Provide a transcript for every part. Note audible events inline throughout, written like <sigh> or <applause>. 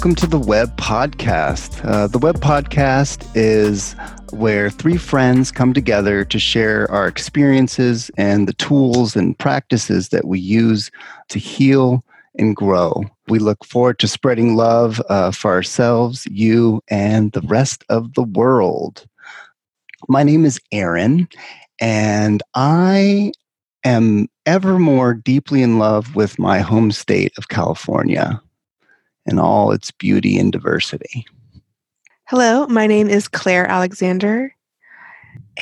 Welcome to the Web Podcast. Uh, the Web Podcast is where three friends come together to share our experiences and the tools and practices that we use to heal and grow. We look forward to spreading love uh, for ourselves, you, and the rest of the world. My name is Aaron, and I am ever more deeply in love with my home state of California and all its beauty and diversity. Hello, my name is Clare Alexander,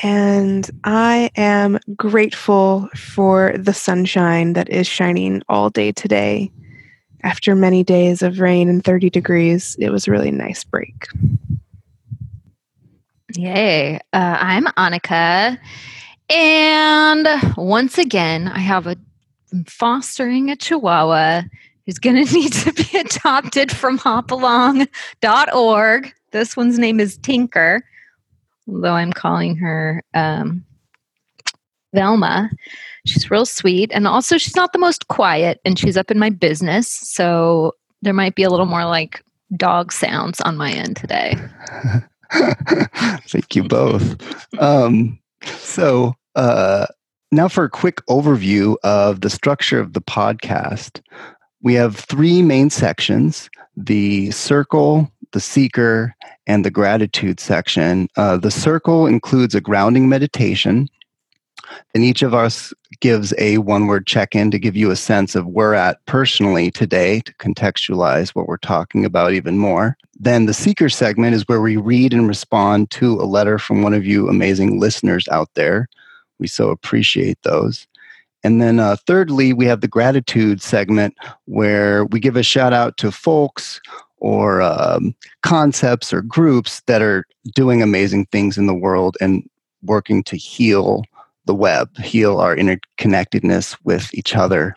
and I am grateful for the sunshine that is shining all day today. After many days of rain and 30 degrees, it was a really nice break. Yay. Uh, I'm Annika. And once again, I have a I'm fostering a chihuahua who's going to need to be adopted from hopalong.org. This one's name is Tinker, although I'm calling her um, Velma. She's real sweet. And also, she's not the most quiet, and she's up in my business. So there might be a little more like dog sounds on my end today. <laughs> Thank you both. Um, so, uh, now for a quick overview of the structure of the podcast. We have three main sections the circle, the seeker, and the gratitude section. Uh, the circle includes a grounding meditation. And each of us gives a one word check in to give you a sense of where at personally today to contextualize what we're talking about even more. Then the seeker segment is where we read and respond to a letter from one of you amazing listeners out there. We so appreciate those. And then, uh, thirdly, we have the gratitude segment where we give a shout out to folks or um, concepts or groups that are doing amazing things in the world and working to heal the web, heal our interconnectedness with each other.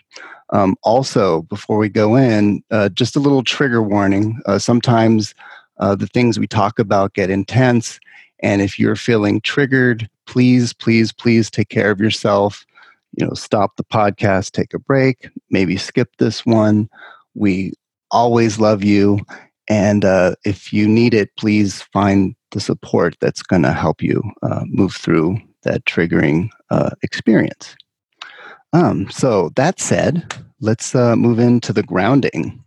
Um, also, before we go in, uh, just a little trigger warning. Uh, sometimes uh, the things we talk about get intense. And if you're feeling triggered, please, please, please take care of yourself. You know, stop the podcast, take a break, maybe skip this one. We always love you. And uh, if you need it, please find the support that's going to help you uh, move through that triggering uh, experience. Um, so, that said, let's uh, move into the grounding.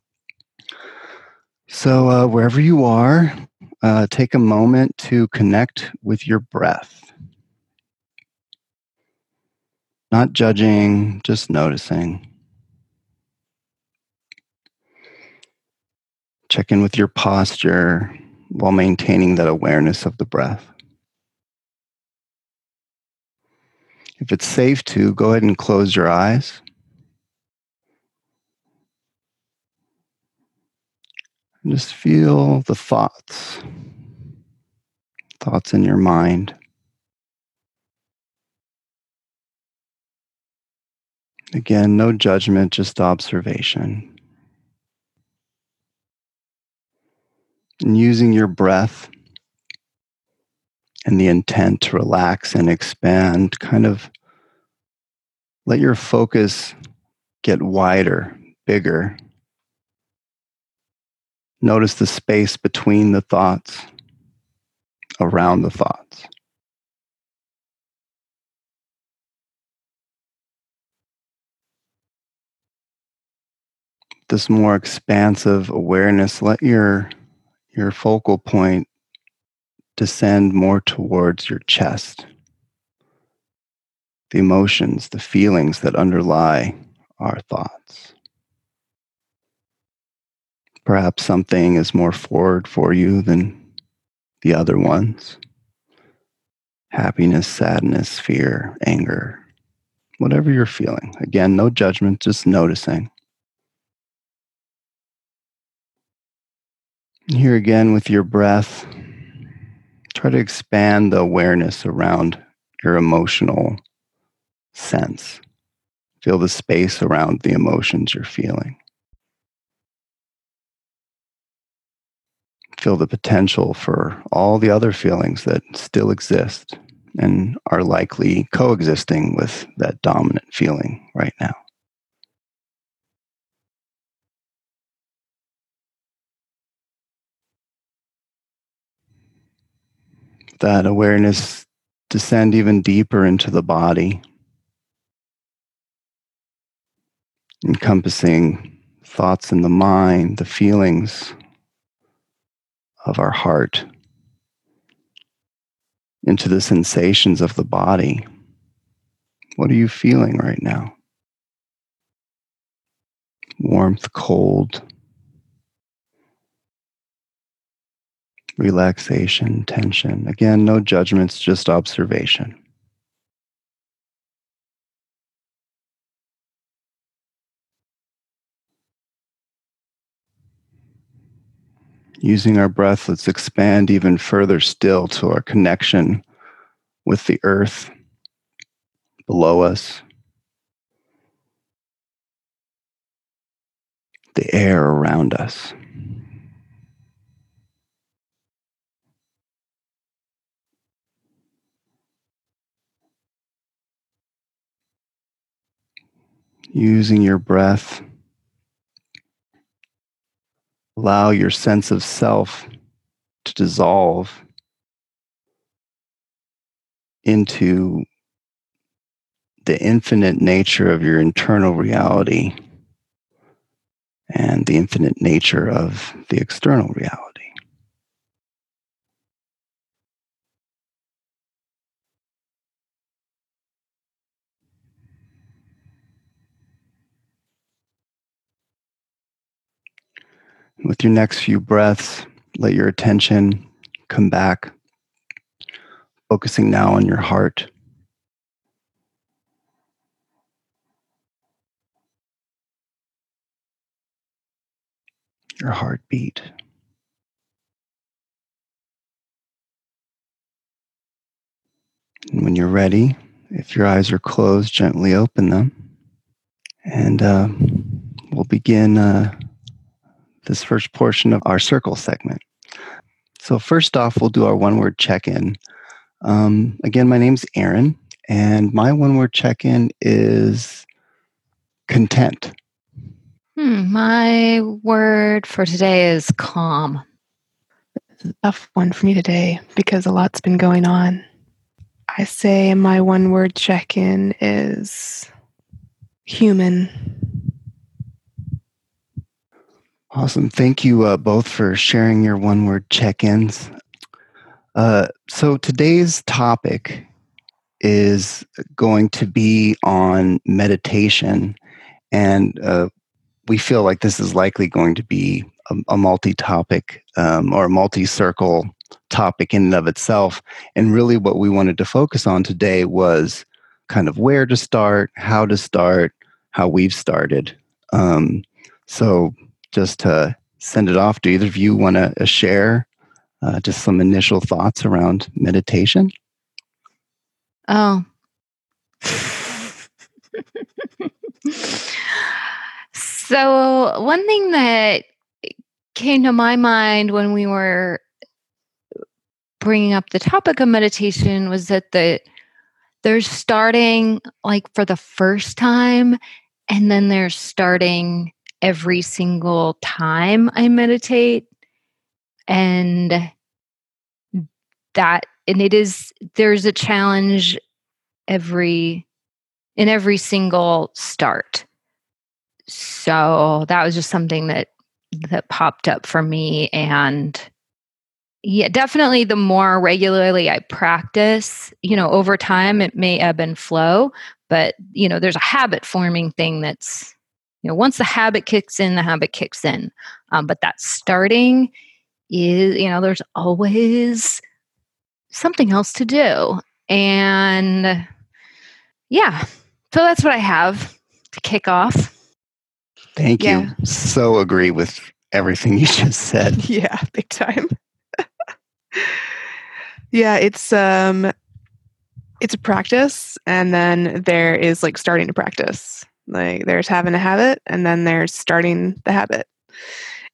So, uh, wherever you are, uh, take a moment to connect with your breath. Not judging, just noticing. Check in with your posture while maintaining that awareness of the breath. If it's safe to, go ahead and close your eyes. Just feel the thoughts, thoughts in your mind. Again, no judgment, just observation. And using your breath and the intent to relax and expand, kind of let your focus get wider, bigger. Notice the space between the thoughts, around the thoughts. This more expansive awareness, let your your focal point descend more towards your chest. The emotions, the feelings that underlie our thoughts. Perhaps something is more forward for you than the other ones. Happiness, sadness, fear, anger, whatever you're feeling. Again, no judgment, just noticing. Here again with your breath, try to expand the awareness around your emotional sense. Feel the space around the emotions you're feeling. Feel the potential for all the other feelings that still exist and are likely coexisting with that dominant feeling right now. That awareness descend even deeper into the body, encompassing thoughts in the mind, the feelings of our heart, into the sensations of the body. What are you feeling right now? Warmth, cold, relaxation, tension. Again, no judgments, just observation. Using our breath, let's expand even further still to our connection with the earth below us, the air around us. Using your breath, allow your sense of self to dissolve into the infinite nature of your internal reality and the infinite nature of the external reality. With your next few breaths, let your attention come back, focusing now on your heart. your heartbeat. And when you're ready, if your eyes are closed, gently open them. And uh, we'll begin uh, this first portion of our circle segment. So, first off, we'll do our one word check in. Um, again, my name's Aaron, and my one word check in is content. Hmm, my word for today is calm. It's a tough one for me today because a lot's been going on. I say my one word check in is human. Awesome. Thank you uh, both for sharing your one word check ins. Uh, so today's topic is going to be on meditation. And uh, we feel like this is likely going to be a, a multi-topic um, or a multi-circle topic in and of itself. And really, what we wanted to focus on today was kind of where to start, how to start, how we've started. Um, so, just to send it off, do either of you want to uh, share uh, just some initial thoughts around meditation? Oh. So, one thing that came to my mind when we were bringing up the topic of meditation was that the they're starting like for the first time and then they're starting every single time I meditate. And that and it is there's a challenge every in every single start. So that was just something that that popped up for me. And yeah definitely the more regularly i practice you know over time it may ebb and flow but you know there's a habit forming thing that's you know once the habit kicks in the habit kicks in um, but that starting is you know there's always something else to do and yeah so that's what i have to kick off Thank yeah. you. So agree with everything you just said. <laughs> Yeah, big time. <laughs> yeah, it's um it's a practice and then there is like starting to practice. Like there's having a habit and then there's starting the habit.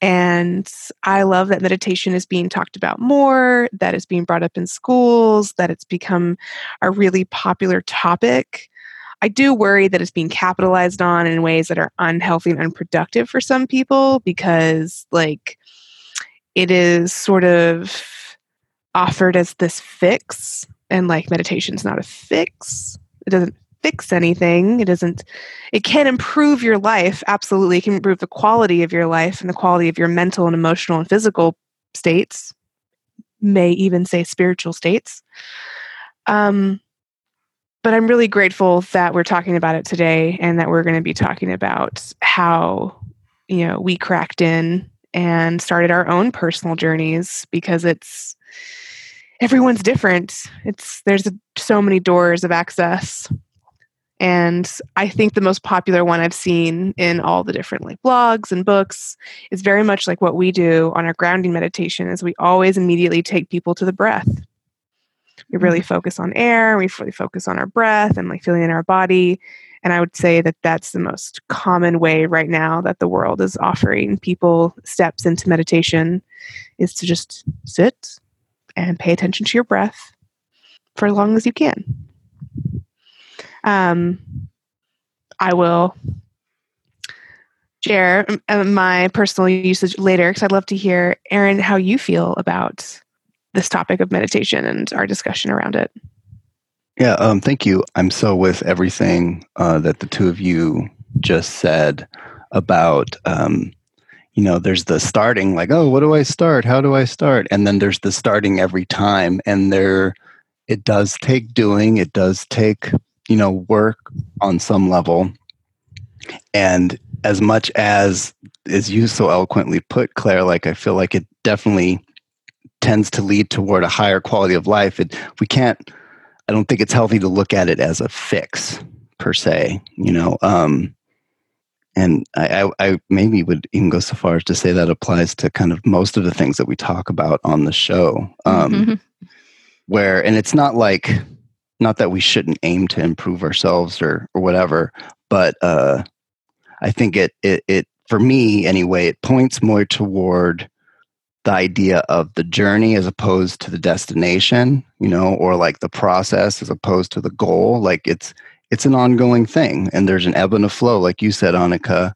And I love that meditation is being talked about more, that it's being brought up in schools, that it's become a really popular topic. I do worry that it's being capitalized on in ways that are unhealthy and unproductive for some people because, like, it is sort of offered as this fix and like meditation's not a fix it doesn't fix anything it doesn't it can improve your life absolutely it can improve the quality of your life and the quality of your mental and emotional and physical states may even say spiritual states um but i'm really grateful that we're talking about it today and that we're going to be talking about how you know we cracked in and started our own personal journeys because it's everyone's different. It's there's so many doors of access. And I think the most popular one I've seen in all the different like blogs and books is very much like what we do on our grounding meditation is we always immediately take people to the breath. We really mm-hmm. focus on air, we really focus on our breath and like feeling in our body. And I would say that that's the most common way right now that the world is offering people steps into meditation is to just sit and pay attention to your breath for as long as you can. Um, I will share uh, my personal usage later because I'd love to hear, Aaron, how you feel about this topic of meditation and our discussion around it. Yeah, um, thank you. I'm so with everything uh, that the two of you just said about um, you know there's the starting like oh what do i start how do i start and then there's the starting every time and there it does take doing it does take you know work on some level and as much as as you so eloquently put clare like i feel like it definitely tends to lead toward a higher quality of life it we can't i don't think it's healthy to look at it as a fix per se you know um and I, I, I, maybe would even go so far as to say that applies to kind of most of the things that we talk about on the show. Um, mm-hmm. Where, and it's not like, not that we shouldn't aim to improve ourselves or or whatever, but uh, I think it it it for me anyway, it points more toward the idea of the journey as opposed to the destination, you know, or like the process as opposed to the goal. Like it's it's an ongoing thing and there's an ebb and a flow like you said annika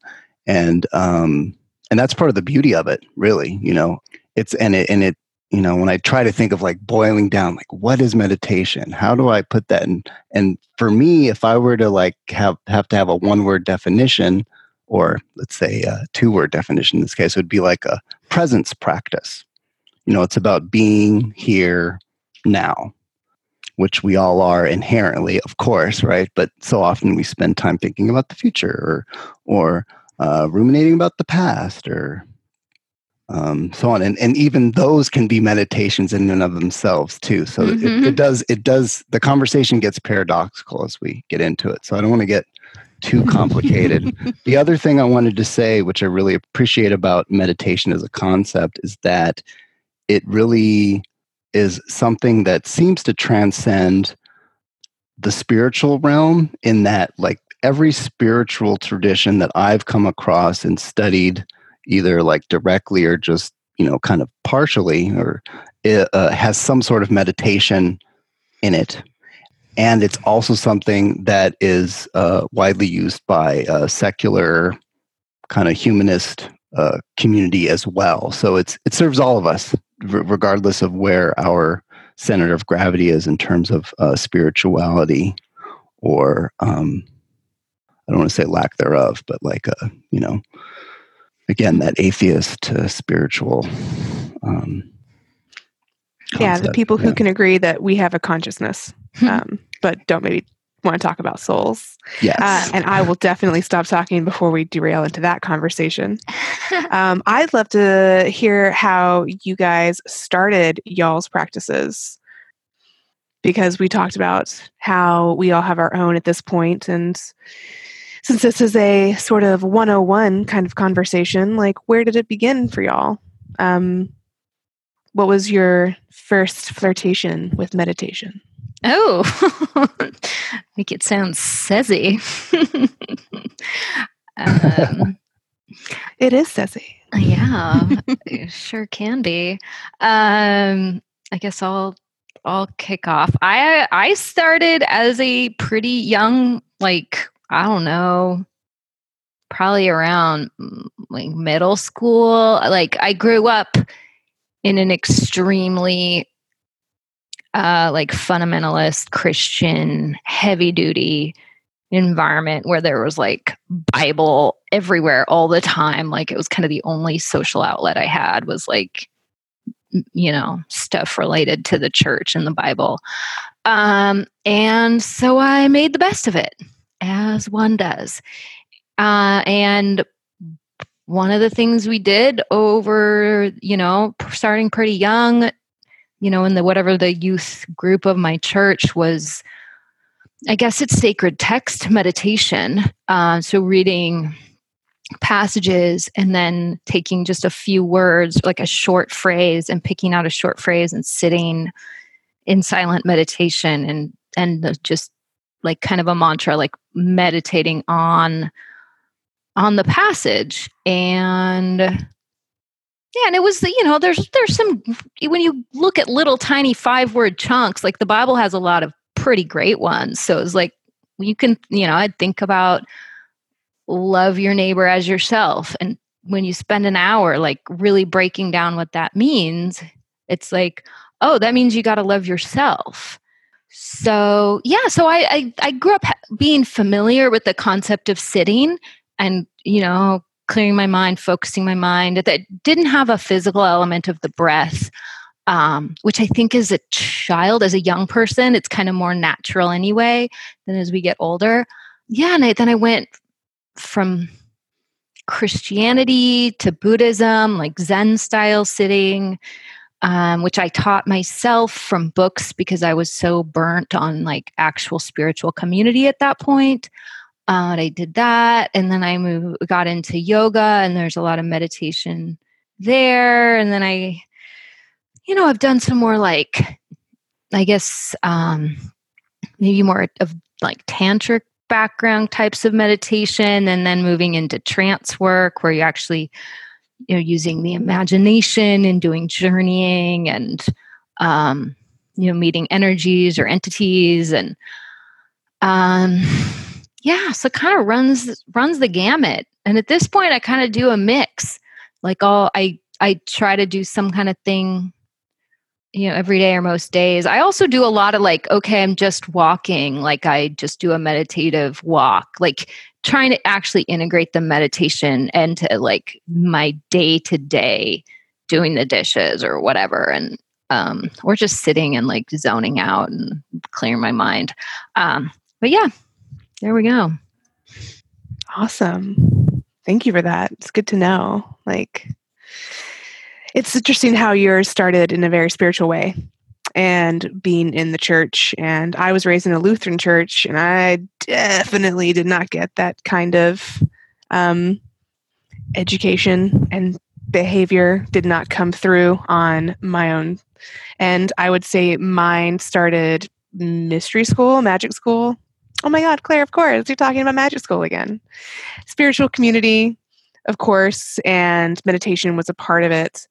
and um and that's part of the beauty of it really you know it's and it and it you know when i try to think of like boiling down like what is meditation? How do i put that in? And for me if i were to like have have to have a one word definition or let's say a two word definition in this case would be like a presence practice. You know it's about being here now which we all are inherently, of course, right? But so often we spend time thinking about the future or, or uh, ruminating about the past or um, so on. And, and even those can be meditations in and of themselves too. So mm-hmm. it, it mm-hmm. does, it does, the conversation gets paradoxical as we get into it. So I don't want to get too complicated. <laughs> the other thing I wanted to say, which I really appreciate about meditation as a concept, is that it really is something that seems to transcend the spiritual realm in that like every spiritual tradition that I've come across and studied either like directly or just you know kind of partially or uh, has some sort of meditation in it. And it's also something that is uh, widely used by a secular kind of humanist uh, community as well. So it's it serves all of us regardless of where our center of gravity is in terms of uh, spirituality or um, I don't want to say lack thereof, but like a you know, again that atheist to spiritual. Um, yeah, the people who yeah. can agree that we have a consciousness, hmm. um, but don't maybe want to talk about souls. Yes. Uh, and I will definitely stop talking before we derail into that conversation. <laughs> um, I'd love to hear how you guys started y'all's practices because we talked about how we all have our own at this point and since this is a sort of 101 kind of conversation like where did it begin for y'all um, what was your first flirtation with meditation Oh, <laughs> make it sound sassy. <laughs> um, it is sassy. Yeah, <laughs> it sure can be. Um, I guess I'll I'll kick off. I I started as a pretty young, like I don't know, probably around mm, like middle school. Like I grew up in an extremely uh, like fundamentalist Christian heavy duty environment where there was like Bible everywhere all the time. Like it was kind of the only social outlet I had was like, you know, stuff related to the church and the Bible. Um, and so I made the best of it, as one does. Uh, and one of the things we did over, you know, starting pretty young, you know, in the whatever the youth group of my church was I guess it's sacred text meditation. Uh, so reading passages and then taking just a few words, like a short phrase, and picking out a short phrase and sitting in silent meditation and and just like kind of a mantra, like meditating on on the passage and yeah and it was the you know there's there's some when you look at little tiny five word chunks like the bible has a lot of pretty great ones. So it's like you can, you know, I'd think about love your neighbor as yourself. And when you spend an hour like really breaking down what that means, it's like, oh, that means you got to love yourself. So yeah, so I, I I grew up being familiar with the concept of sitting and you know clearing my mind, focusing my mind. That didn't have a physical element of the breath, um, which I think as a child, as a young person, it's kind of more natural anyway than as we get older. Yeah, and I, then I went from Christianity to Buddhism, like Zen style sitting, um, which I taught myself from books because I was so burnt on like actual spiritual community at that point. Uh, I did that, and then I moved, got into yoga, and there's a lot of meditation there. And then I you know, I've done some more like, I guess, um, maybe more of like tantric background types of meditation, and then moving into trance work where you actually, you know, using the imagination and doing journeying and, um, you know, meeting energies or entities and, um, yeah, so kind of runs runs the gamut. And at this point, I kind of do a mix. Like all I I try to do some kind of thing you know every day or most days. I also do a lot of like okay i'm just walking like i just do a meditative walk like trying to actually integrate the meditation into like my day to day doing the dishes or whatever and um or just sitting and like zoning out and clearing my mind. Um but yeah there we go. Awesome. Thank you for that. It's good to know like it's interesting how yours started in a very spiritual way and being in the church. And I was raised in a Lutheran church, and I definitely did not get that kind of um, education and behavior did not come through on my own. And I would say mine started mystery school, magic school. Oh my God, Clare, of course, you're talking about magic school again. Spiritual community, of course, and meditation was a part of it.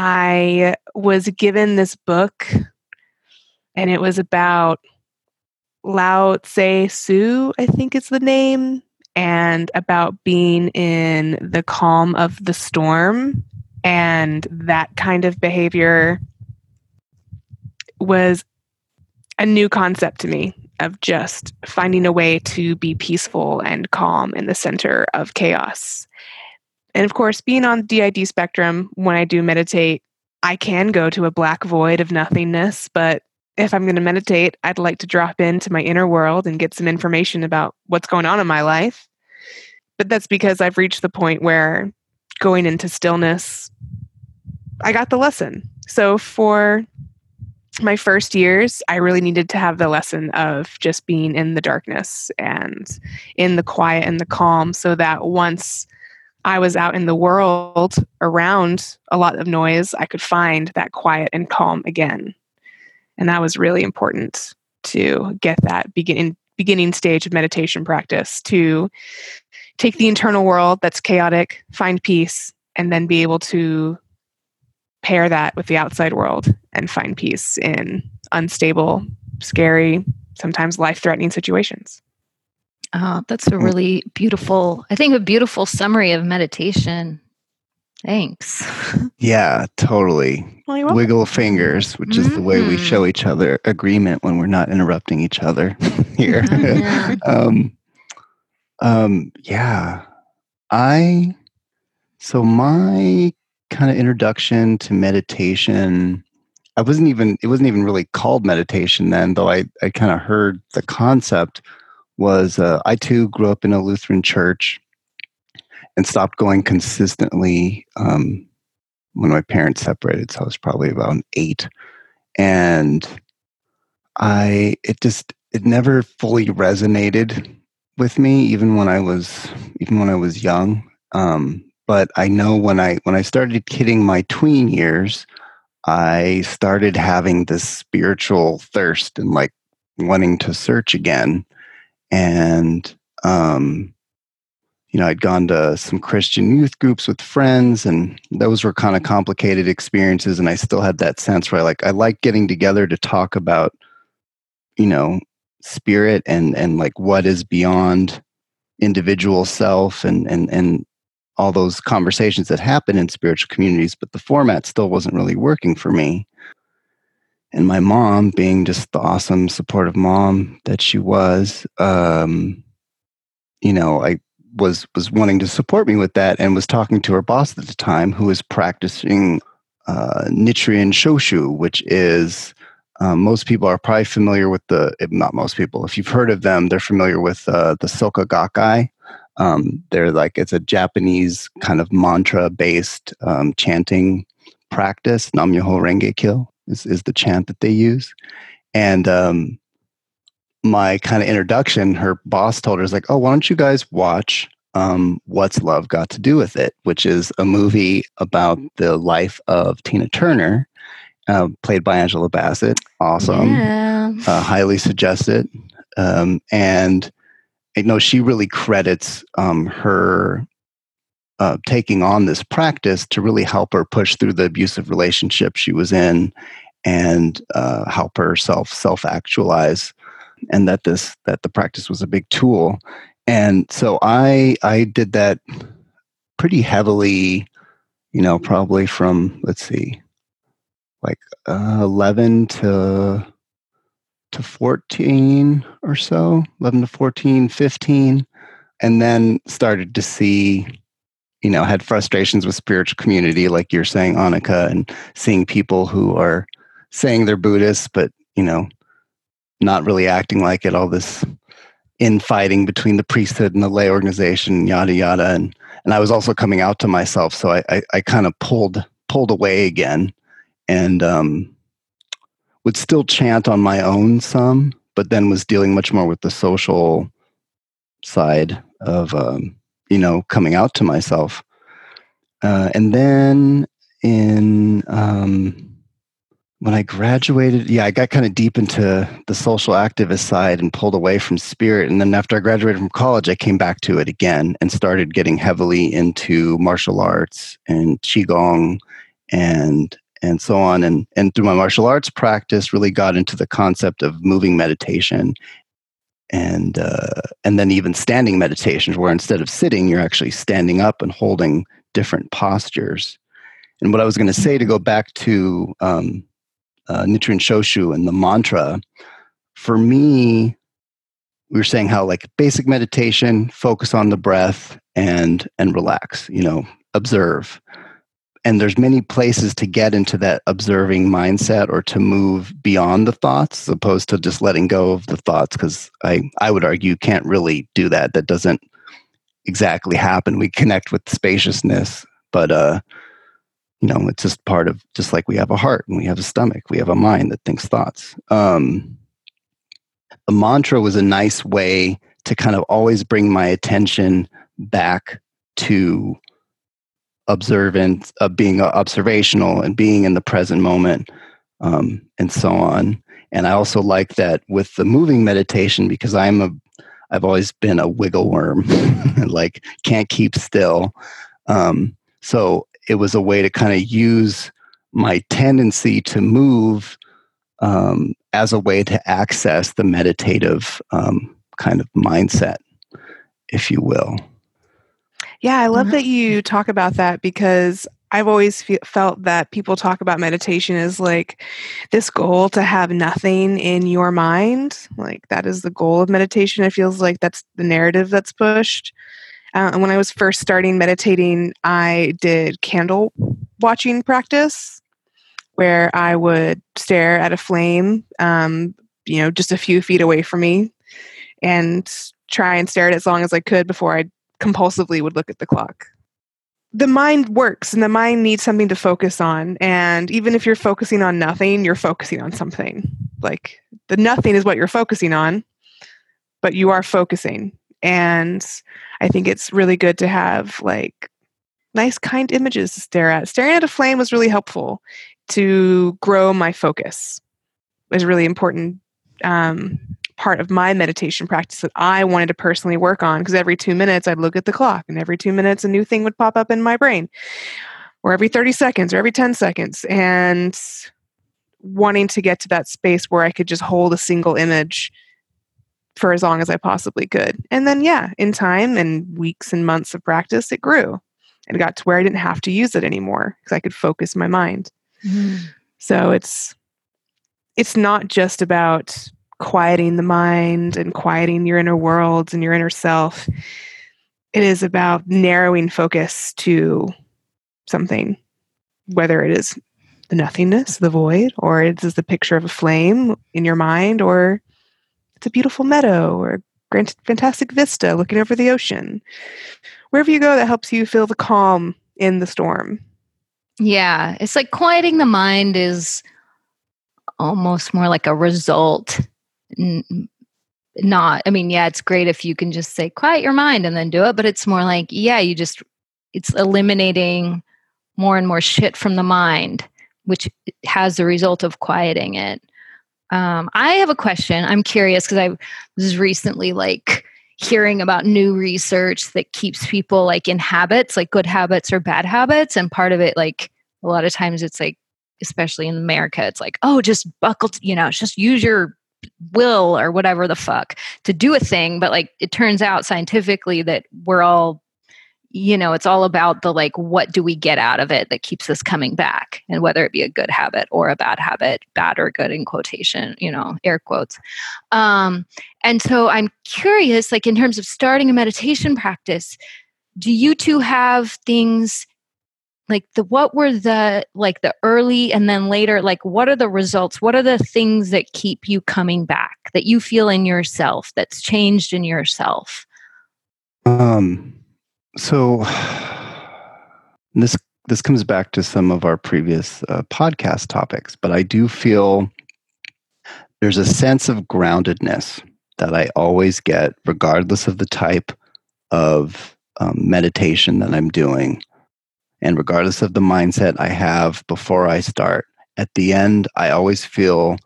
I was given this book, and it was about Lao Tse Su, I think is the name, and about being in the calm of the storm. And that kind of behavior was a new concept to me of just finding a way to be peaceful and calm in the center of chaos. And of course, being on the DID spectrum, when I do meditate, I can go to a black void of nothingness, but if I'm going to meditate, I'd like to drop into my inner world and get some information about what's going on in my life. But that's because I've reached the point where going into stillness, I got the lesson. So for my first years, I really needed to have the lesson of just being in the darkness and in the quiet and the calm so that once I was out in the world around a lot of noise, I could find that quiet and calm again. And that was really important to get that begin, beginning stage of meditation practice to take the internal world that's chaotic, find peace, and then be able to pair that with the outside world and find peace in unstable, scary, sometimes life threatening situations. Oh, that's a mm. really beautiful, I think, a beautiful summary of meditation. Thanks. <laughs> Yeah, totally. Well, Wiggle fingers, which is the way we Mhm. show each other agreement when we're not interrupting each other <laughs> here. Oh, yeah. <laughs> um, um, yeah, I. So my kind of introduction to meditation, I wasn't even. It wasn't even really called meditation then, though. I I kind of heard the concept. Was uh, I too grew up in a Lutheran church, and stopped going consistently um, when my parents separated. So I was probably about eight, and I it just it never fully resonated with me, even when I was even when I was young. Um, but I know when I when I started kidding my tween years, I started having this spiritual thirst and like wanting to search again, and um, you know, I'd gone to some Christian youth groups with friends, and those were kind of complicated experiences. And I still had that sense where I like I like getting together to talk about, you know, spirit and and like what is beyond individual self and and and all those conversations that happen in spiritual communities. But the format still wasn't really working for me. And my mom, being just the awesome, supportive mom that she was, um, you know, I was was wanting to support me with that and was talking to her boss at the time who was practicing uh, Nichiren Shoshu, which is um, most people are probably familiar with the not most people if you've heard of them they're familiar with uh, the Soka Gakkai. Um, they're like it's a Japanese kind of mantra based um, chanting practice. Nam Myoho Renge Kyo is, is the chant that they use, and um, my kind of introduction, her boss told her, is like, oh, why don't you guys watch um, What's Love Got to Do with It, which is a movie about the life of Tina Turner, uh, played by Angela Bassett. Awesome. Yeah. Uh, highly suggested. Um, and I know she really credits um, her uh, taking on this practice to really help her push through the abusive relationship she was in and uh, help herself self actualize and that this that the practice was a big tool. And so i i did that pretty heavily you know probably from let's see like uh, 11 to to 14 or so 11 to 14 15 and then started to see you know had frustrations with spiritual community like you're saying annika and seeing people who are saying they're buddhists but you know not really acting like it, all this infighting between the priesthood and the lay organization, yada yada. And and I was also coming out to myself, so I I, I kind of pulled pulled away again, and um, would still chant on my own some, but then was dealing much more with the social side of um, you know coming out to myself, uh, and then in um, when I graduated, yeah, I got kind of deep into the social activist side and pulled away from spirit. And then after I graduated from college, I came back to it again and started getting heavily into martial arts and qigong and and so on. And and through my martial arts practice, really got into the concept of moving meditation and uh, and then even standing meditations, where instead of sitting, you're actually standing up and holding different postures. And what I was going to say to go back to um, uh, Nichiren Shoshu and the mantra, for me, we were saying how like basic meditation, focus on the breath and and relax. You know, observe. And there's many places to get into that observing mindset or to move beyond the thoughts, as opposed to just letting go of the thoughts. Because I I would argue you can't really do that. That doesn't exactly happen. We connect with spaciousness, but uh, you know it's just part of just like we have a heart and we have a stomach we have a mind that thinks thoughts um, a mantra was a nice way to kind of always bring my attention back to observant of being observational and being in the present moment um, and so on and i also like that with the moving meditation because i'm a i've always been a wiggle worm <laughs> like can't keep still um, so it was a way to kind of use my tendency to move um, as a way to access the meditative um, kind of mindset, if you will. Yeah, I love mm-hmm. that you talk about that because I've always fe- felt that people talk about meditation as like this goal to have nothing in your mind. Like that is the goal of meditation. It feels like that's the narrative that's pushed. Uh, and when I was first starting meditating, I did candle watching practice where I would stare at a flame, um, you know, just a few feet away from me and try and stare at it as long as I could before I compulsively would look at the clock. The mind works and the mind needs something to focus on. And even if you're focusing on nothing, you're focusing on something. Like the nothing is what you're focusing on, but you are focusing. And I think it's really good to have like nice, kind images to stare at. Staring at a flame was really helpful to grow my focus. It was really important um, part of my meditation practice that I wanted to personally work on because every two minutes I'd look at the clock and every two minutes a new thing would pop up in my brain, or every 30 seconds or every 10 seconds. And wanting to get to that space where I could just hold a single image for as long as I possibly could. And then, yeah, in time and weeks and months of practice, it grew and got to where I didn't have to use it anymore because I could focus my mind. Mm. So it's it's not just about quieting the mind and quieting your inner worlds and your inner self. It is about narrowing focus to something, whether it is the nothingness, the void, or it is the picture of a flame in your mind, or it's a beautiful meadow or a fantastic vista looking over the ocean. Wherever you go, that helps you feel the calm in the storm. Yeah, it's like quieting the mind is almost more like a result not i mean yeah it's great if you can just say quiet your mind and then do it but it's more like yeah you just it's eliminating more and more shit from the mind which has the result of quieting it. Um, i have a question. I'm curious because i was recently like hearing about new research that keeps people like in habits like good habits or bad habits and part of it like a lot of times it's like especially in america it's like oh just buckle t- you know just use your will or whatever the fuck to do a thing but like it turns out scientifically that we're all you know it's all about the like what do we get out of it that keeps us coming back and whether it be a good habit or a bad habit bad or good in quotation you know air quotes. Um and so i'm curious like in terms of starting a meditation practice do you two have things like the what were the like the early and then later like what are the results? What are the things that keep you coming back that you feel in yourself that's changed in yourself? Um so <sighs> this this comes back to some of our previous uh, podcast topics but i do feel there's a sense of groundedness that i always get regardless of the type of um, meditation that i'm doing and regardless of the mindset I have before I start, at the end, I always feel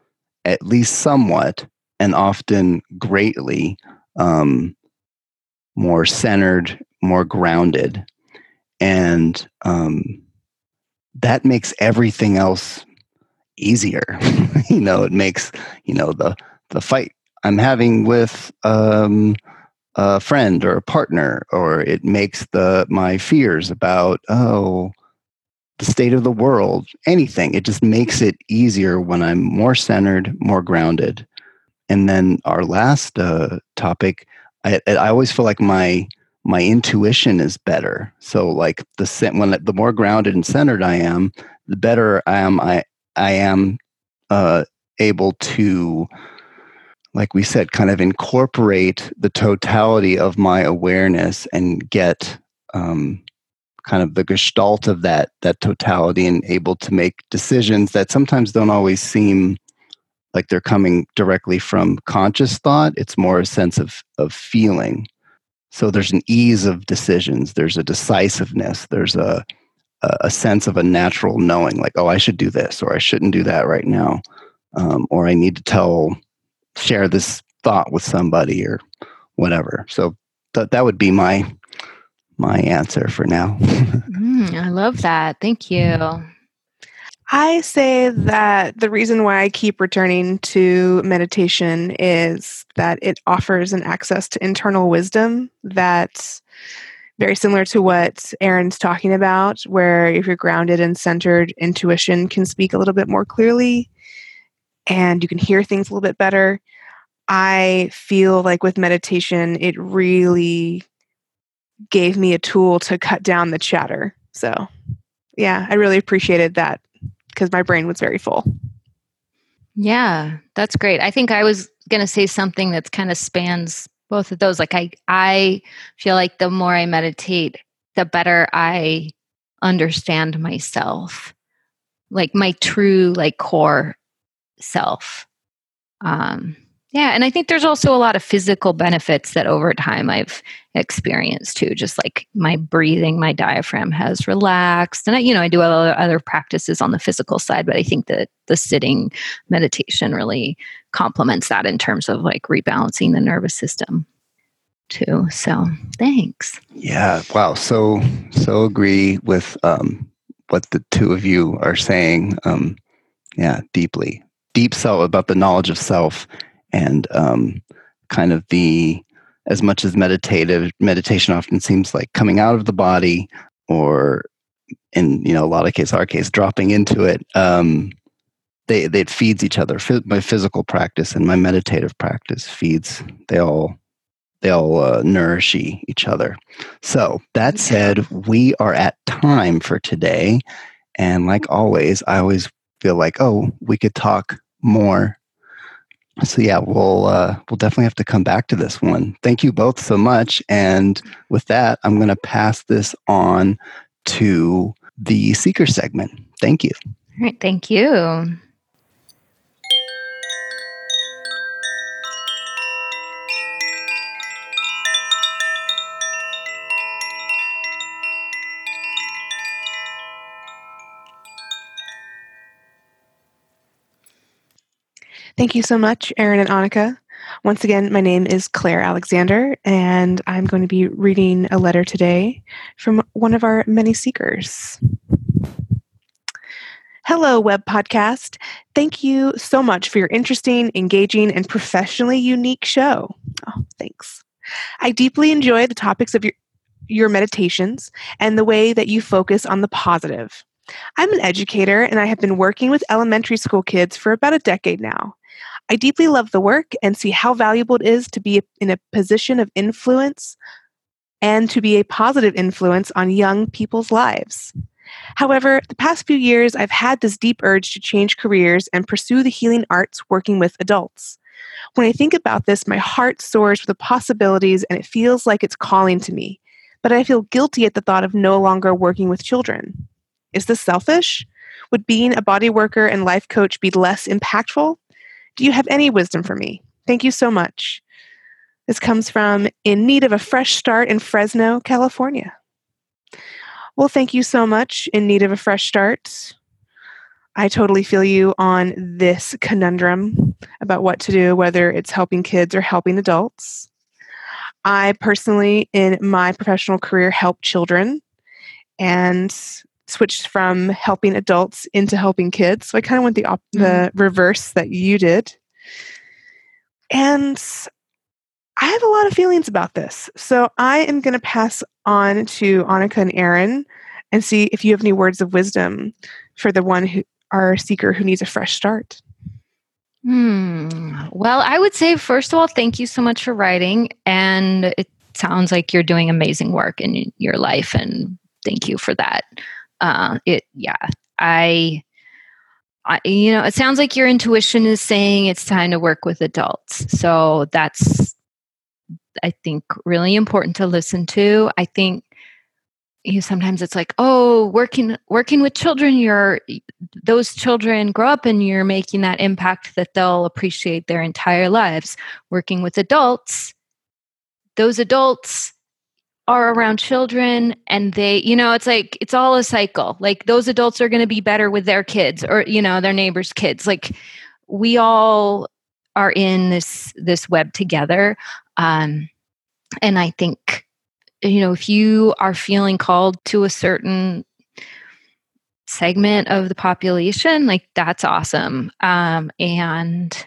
at least somewhat and often greatly um, more centered, more grounded. And um, that makes everything else easier. <laughs> you know, it makes, you know, the, the fight I'm having with um, a friend or a partner, or it makes the my fears about oh the state of the world, anything. It just makes it easier when I'm more centered, more grounded. And then our last uh, topic, I, I always feel like my my intuition is better. So like the when the more grounded and centered I am, the better I am. I I am uh, able to like we said, kind of incorporate the totality of my awareness and get um, kind of the gestalt of that that totality and able to make decisions that sometimes don't always seem like they're coming directly from conscious thought. It's more a sense of of feeling. So there's an ease of decisions. There's a decisiveness. There's a a sense of a natural knowing, like, oh, I should do this, or I shouldn't do that right now, um, or I need to tell share this thought with somebody or whatever. So th- that would be my my answer for now. <laughs> mm, I love that. Thank you. I say that the reason why I keep returning to meditation is that it offers an access to internal wisdom that's very similar to what Aaron's talking about, where if you're grounded and centered, intuition can speak a little bit more clearly and you can hear things a little bit better. I feel like with meditation, it really gave me a tool to cut down the chatter. So, yeah, I really appreciated that because my brain was very full. Yeah, that's great. I think I was going to say something that's kind of spans both of those. Like I I feel like the more I meditate, the better I understand myself. Like my true like core self. Um yeah, and I think there's also a lot of physical benefits that over time I've experienced too. Just like my breathing, my diaphragm has relaxed, and I, you know, I do other, other practices on the physical side, but I think that the sitting meditation really complements that in terms of like rebalancing the nervous system too. So, thanks. Yeah. Wow. So so agree with um, what the two of you are saying. Um, yeah, deeply, deep self about the knowledge of self and um, kind of the as much as meditative meditation often seems like coming out of the body or in you know a lot of cases our case dropping into it um, they, they it feeds each other. My physical practice and my meditative practice feeds they all they all uh, nourish each other. So that said we are at time for today. And like always i always feel like oh we could talk more so yeah, we'll uh, we'll definitely have to come back to this one. Thank you both so much. And with that, I'm going to pass this on to the seeker segment. Thank you. All right. Thank you. Thank you so much, Aaron and Annika. Once again, my name is Clare Alexander, and I'm going to be reading a letter today from one of our many seekers. Hello, Web Podcast. Thank you so much for your interesting, engaging, and professionally unique show. Oh, thanks. I deeply enjoy the topics of your, your meditations and the way that you focus on the positive. I'm an educator and I have been working with elementary school kids for about a decade now. I deeply love the work and see how valuable it is to be in a position of influence and to be a positive influence on young people's lives. However, the past few years, I've had this deep urge to change careers and pursue the healing arts working with adults. When I think about this, my heart soars with the possibilities and it feels like it's calling to me. But I feel guilty at the thought of no longer working with children. Is this selfish? Would being a body worker and life coach be less impactful? Do you have any wisdom for me? Thank you so much. This comes from In Need of a Fresh Start in Fresno, California. Well, thank you so much, In Need of a Fresh Start. I totally feel you on this conundrum about what to do, whether it's helping kids or helping adults. I personally, in my professional career, help children and switched from helping adults into helping kids. So I kind of went the op- mm-hmm. the reverse that you did. And I have a lot of feelings about this. So I am going to pass on to Annika and Aaron and see if you have any words of wisdom for the one who our seeker who needs a fresh start. Hmm. Well, I would say first of all, thank you so much for writing, and it sounds like you're doing amazing work in your life, and thank you for that uh, it yeah I, I you know it sounds like your intuition is saying it's time to work with adults. So that's i think really important to listen to. I think you know, sometimes it's like oh working working with children you're those children grow up and you're making that impact that they'll appreciate their entire lives. Working with adults those adults are around children and they you know it's like it's all a cycle. Like those adults are going to be better with their kids or you know their neighbors kids. Like we all are in this this web together. Um and i think you know if you are feeling called to a certain segment of the population like that's awesome. Um and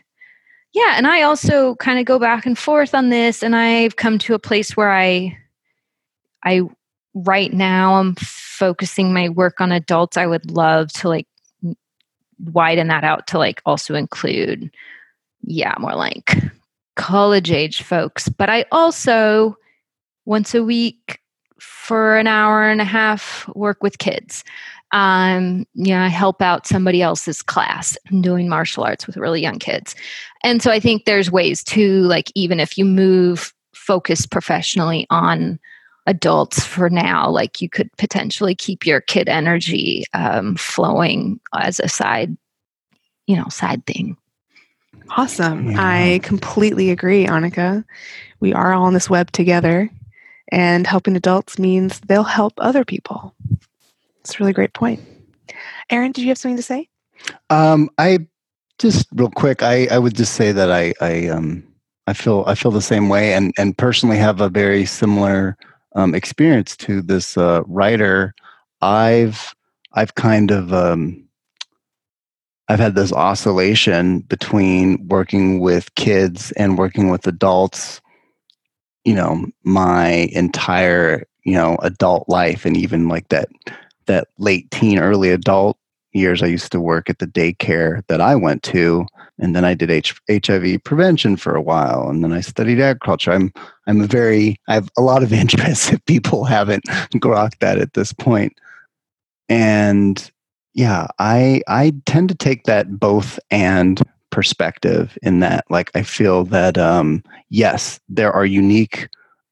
yeah and i also kind of go back and forth on this and i've come to a place where i I right now I'm focusing my work on adults. I would love to like widen that out to like also include, yeah, more like college age folks. But I also once a week for an hour and a half work with kids. Um, know, I help out somebody else's class. I'm doing martial arts with really young kids. And so I think there's ways to like even if you move focus professionally on adults for now like you could potentially keep your kid energy um, flowing as a side you know side thing. Awesome. Yeah. i completely agree annika we are all on this web together and helping adults means they'll help other people. It's a really great point. Aaron did you have something to say? Um, i just real quick i, I would just say that i i um i feel i feel the same way and and personally have a very similar um, experience to this uh, writer, I've I've kind of um, I've had this oscillation between working with kids and working with adults. You know, my entire you know adult life, and even like that that late teen, early adult years, I used to work at the daycare that I went to, and then I did H- HIV prevention for a while, and then I studied agriculture. I'm I'm a very I have a lot of <laughs> interests if people haven't <laughs> grokked that at this point, and yeah, I I tend to take that both and perspective in that like I feel that um, yes, there are unique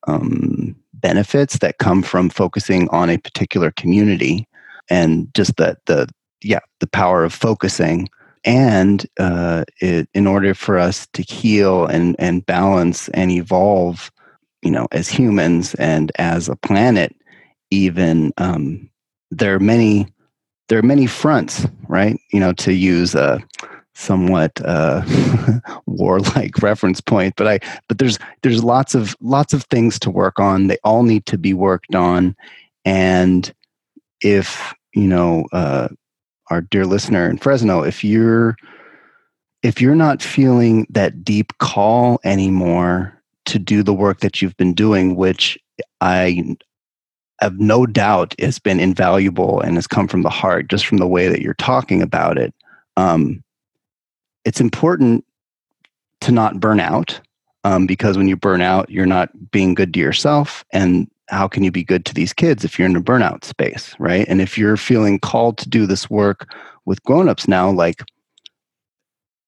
um, benefits that come from focusing on a particular community and just that the yeah the power of focusing and uh, it, in order for us to heal and, and balance and evolve you know as humans and as a planet even um, there are many there are many fronts right? You know to use a somewhat uh, <laughs> warlike reference point but i but there's there's lots of lots of things to work on. They all need to be worked on. And if you know uh, our dear listener in Fresno, if you're if you're not feeling that deep call anymore to do the work that you've been doing, which I have no doubt has been invaluable and has come from the heart, just from the way that you're talking about it. Um, it's important to not burn out um, because when you burn out, you're not being good to yourself, and how can you be good to these kids if you're in a burnout space, right? And if you're feeling called to do this work with grown-ups now, like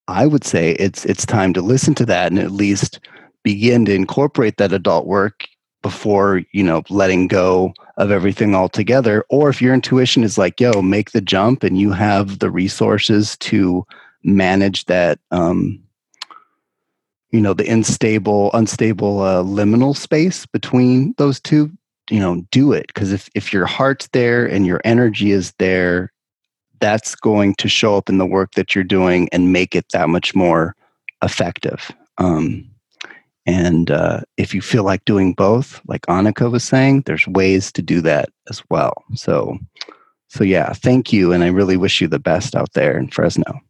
I would say it's it's time to listen to that and at least begin to incorporate that adult work before, you know, letting go of everything altogether. Or if your intuition is like, yo, make the jump and you have the resources to manage that um, you know the unstable unstable uh, liminal space between those two you know do it. Because if if your heart's there and your energy is there that's going to show up in the work that you're doing and make it that much more effective. Um, and uh, if you feel like doing both like annika was saying there's ways to do that as well. So so yeah thank you and i really wish you the best out there in fresno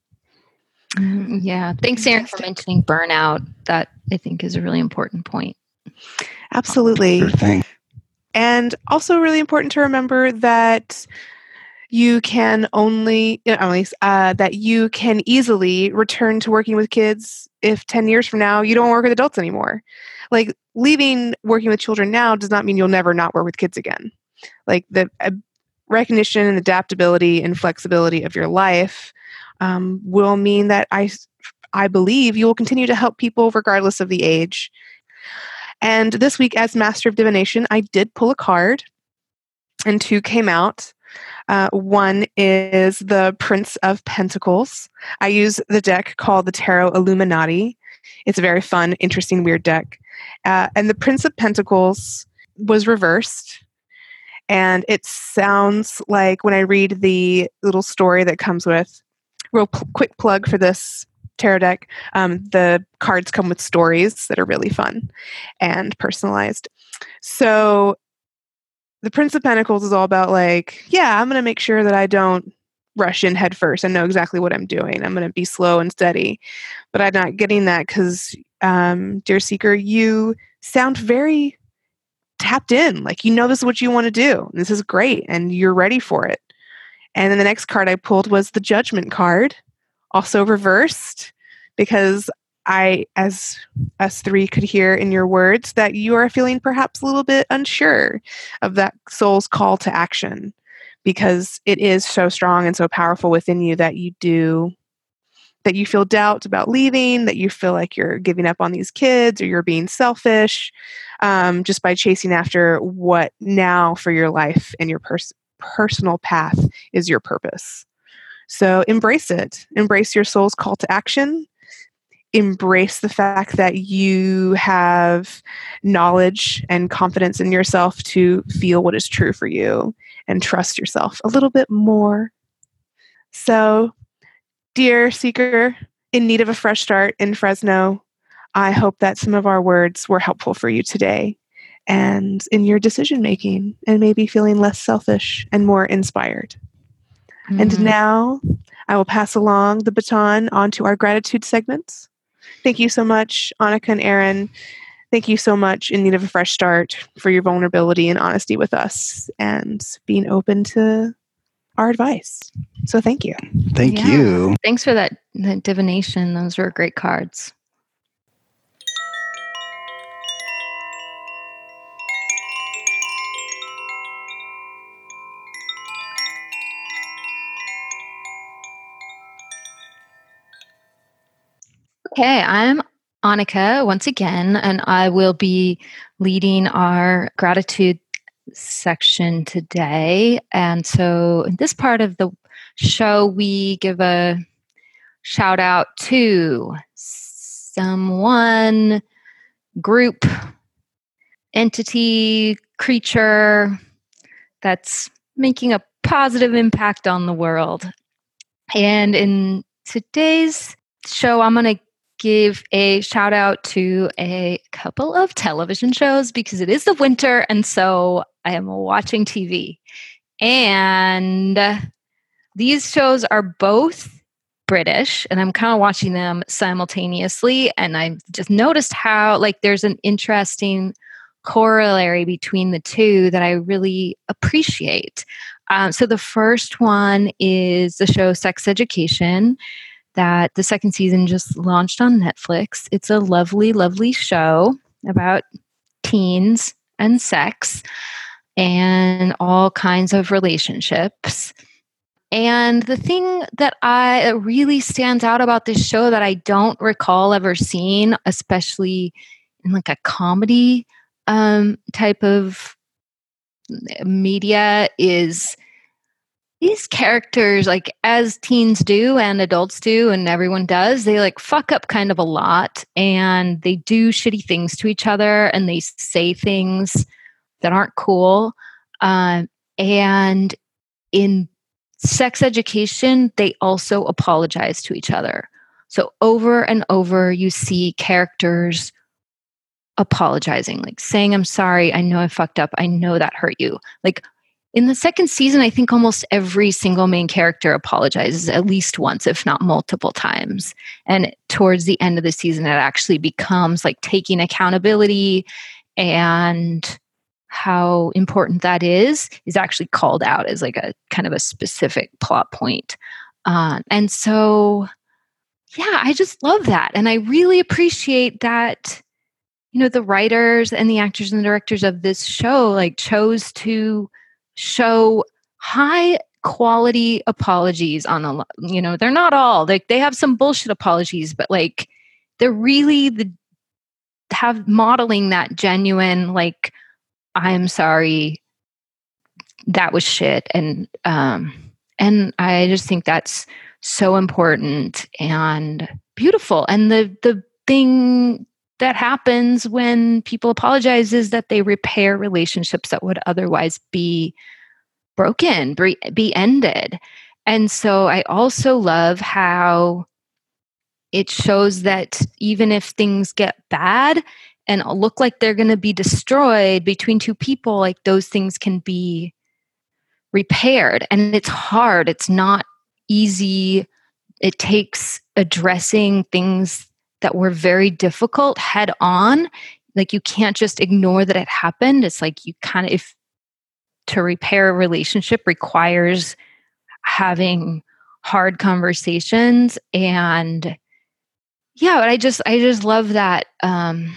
yeah. Thanks, Aaron, for mentioning burnout. That I think is a really important point. Absolutely. Sure thing. And also, really important to remember that you can only, at least, uh, that you can easily return to working with kids if 10 years from now you don't work with adults anymore. Like, leaving working with children now does not mean you'll never not work with kids again. Like, the uh, recognition and adaptability and flexibility of your life um, will mean that I, I believe you will continue to help people regardless of the age. And this week, as Master of Divination, I did pull a card, and two came out. Uh, one is the Prince of Pentacles. I use the deck called the Tarot Illuminati. It's a very fun, interesting, weird deck. Uh, and the Prince of Pentacles was reversed. And it sounds like when I read the little story that comes with real quick plug for this tarot deck. Um, the cards come with stories that are really fun and personalized. So the Prince of Pentacles is all about like, yeah, I'm going to make sure that I don't rush in head first and know exactly what I'm doing. I'm going to be slow and steady. But I'm not getting that because, um, dear seeker, you sound very tapped in. Like you know this is what you want to do. This is great and you're ready for it. And then the next card I pulled was the judgment card, also reversed because I, as us three could hear in your words, that you are feeling perhaps a little bit unsure of that soul's call to action because it is so strong and so powerful within you that you do that you feel doubt about leaving, that you feel like you're giving up on these kids or you're being selfish um, just by chasing after what now for your life and your pers- personal path is your purpose. So embrace it. Embrace your soul's call to action. Embrace the fact that you have knowledge and confidence in yourself to feel what is true for you and trust yourself a little bit more. So, dear seeker in need of a fresh start in Fresno, I hope that some of our words were helpful for you today and in your decision making and maybe feeling less selfish and more inspired. Mm-hmm. And now I will pass along the baton onto our gratitude segments. Thank you so much, Annika and Aaron. Thank you so much, in need of a fresh start, for your vulnerability and honesty with us and being open to our advice. So thank you. Thank yeah. you. Thanks for that, that divination. Those were great cards. Okay, I'm Annika once again, and I will be leading our gratitude section today. And so, in this part of the show, we give a shout out to someone, group, entity, creature that's making a positive impact on the world. And in today's show, I'm going to give a shout out to a couple of television shows because it is the winter and so I am watching TV. And these shows are both British and I'm kind of watching them simultaneously and I just noticed how like there's an interesting corollary between the two that I really appreciate. Um, so the first one is the show Sex Education that the second season just launched on Netflix. It's a lovely, lovely show about teens and sex and all kinds of relationships. And the thing that I that really stands out about this show that I don't recall ever seeing, especially in like a comedy um, type of media, is these characters like as teens do and adults do and everyone does they like fuck up kind of a lot and they do shitty things to each other and they say things that aren't cool um, and in sex education they also apologize to each other. So over and over you see characters apologizing like saying i'm sorry i know i fucked up i know that hurt you. Like in the second season, I think almost every single main character apologizes at least once, if not multiple times. And towards the end of the season, it actually becomes like taking accountability and how important that is is actually called out as like a kind of a specific plot point. Uh, and so, yeah, I just love that. And I really appreciate that, you know, the writers and the actors and the directors of this show like chose to show high quality apologies on a you know they're not all like they have some bullshit apologies but like they're really the have modeling that genuine like i'm sorry that was shit and um and i just think that's so important and beautiful and the the thing that happens when people apologize is that they repair relationships that would otherwise be broken, be ended. And so I also love how it shows that even if things get bad and look like they're going to be destroyed between two people, like those things can be repaired. And it's hard, it's not easy. It takes addressing things that were very difficult head on. Like you can't just ignore that it happened. It's like you kind of if to repair a relationship requires having hard conversations and yeah but i just i just love that um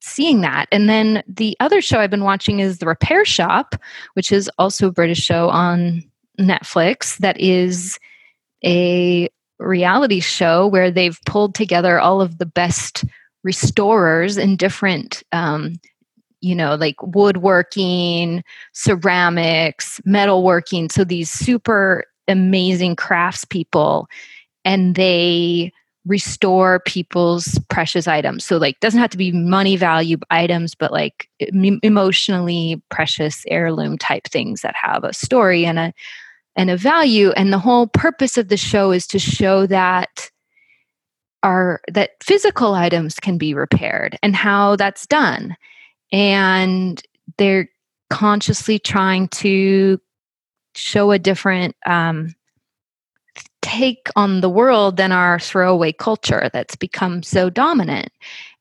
seeing that. And then the other show i've been watching is the repair shop which is also a british show on netflix that is a reality show where they've pulled together all of the best restorers in different um, you know like woodworking ceramics metalworking. So these super amazing craftspeople and they restore people's precious items. So like doesn't have to be money value items but like emotionally precious heirloom type things that have a story and a and a value and the whole purpose of the show is to show that our that physical items can be repaired and how that's done. And they're consciously trying to show a different um, take on the world than our throwaway culture that's become so dominant.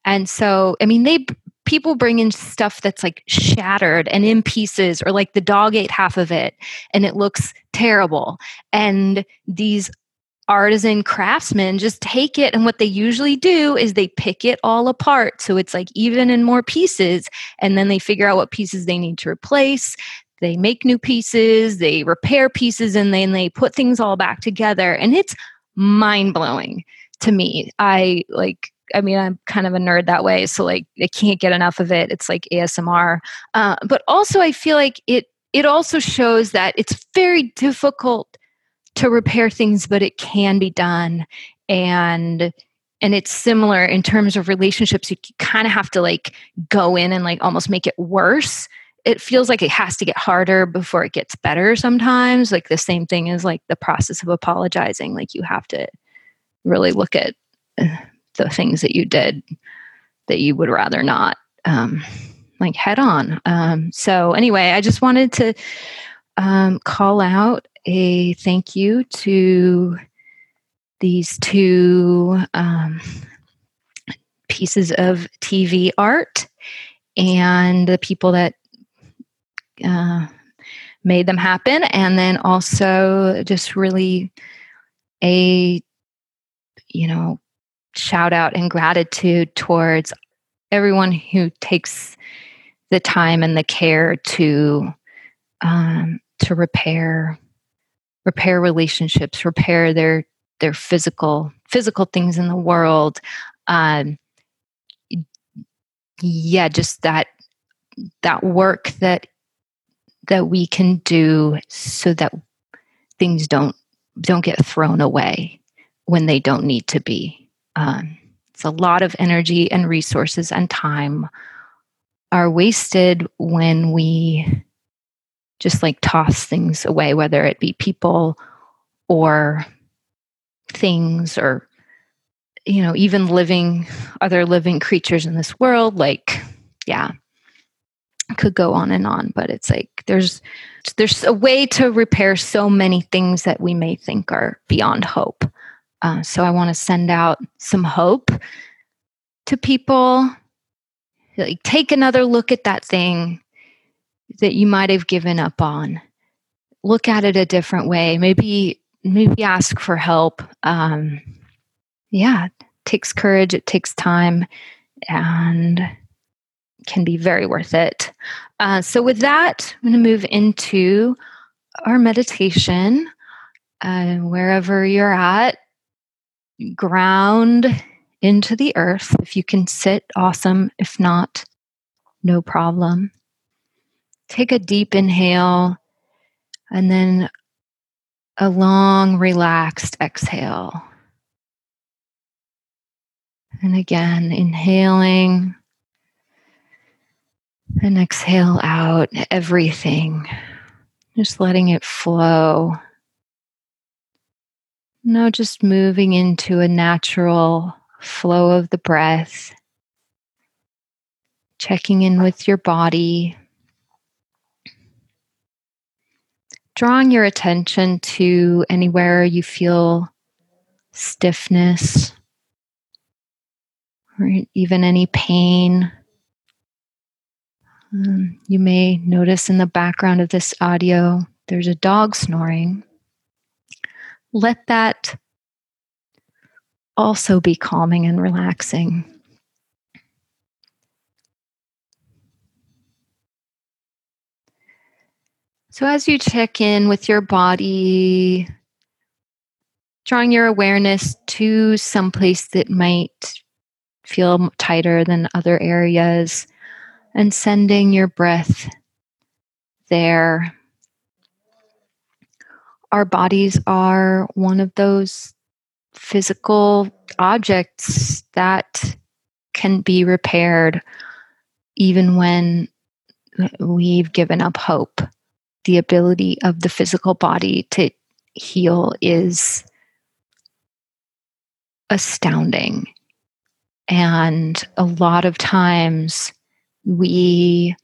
And so i mean they people bring in stuff that's like shattered and in pieces or like the dog ate half of it and it looks terrible. And these artisan craftsmen just take it and what they usually do is they pick it all apart so it's like even in more pieces and then they figure out what pieces they need to replace. They make new pieces they repair pieces and then they put things all back together. And it's mind blowing to me. I like I mean, I'm kind of a nerd that way, so like I can't get enough of it. It's like ASMR, uh, but also I feel like it it also shows that it's very difficult to repair things, but it can be done, and and it's similar in terms of relationships. You kind of have to like go in and like almost make it worse. It feels like it has to get harder before it gets better. Sometimes, like the same thing is like the process of apologizing. Like you have to really look at the things that you did that you would rather not um, like head on. Um, so anyway, I just wanted to um, call out a thank you to these two um, pieces of TV art and the people that uh, made them happen, and then also just really a you know shout out and gratitude towards everyone who takes the time and the care to um, to repair repair relationships, repair their their physical physical things in the world. Um, yeah, just that that work that that we can do so that things don't don't get thrown away when they don't need to be. Um, it's a lot of energy and resources and time are wasted when we just like toss things away, whether it be people or things or you know even living other living creatures in this world like yeah could go on and on. But it's like there's there's a way to repair so many things that we may think are beyond hope uh, so I want to send out some hope to people. Like, take another look at that thing that you might have given up on. Look at it a different way. Maybe maybe ask for help. Um, yeah, it takes courage. It takes time, and can be very worth it. Uh, so with that, I'm going to move into our meditation. Uh, wherever you're at, ground into the earth. If you can sit, awesome. If not, no problem. Take a deep inhale and then a long, relaxed exhale. And again, inhaling and exhale out everything, just letting it flow. Now, just moving into a natural flow of the breath, checking in with your body, drawing your attention to anywhere you feel stiffness or even any pain. Um, you may notice in the background of this audio there's a dog snoring. Let that also be calming and relaxing. So, as you check in with your body, drawing your awareness to some place that might feel tighter than other areas, and sending your breath there. Our bodies are one of those physical objects that can be repaired even when we've given up hope. The ability of the physical body to heal is astounding. And a lot of times we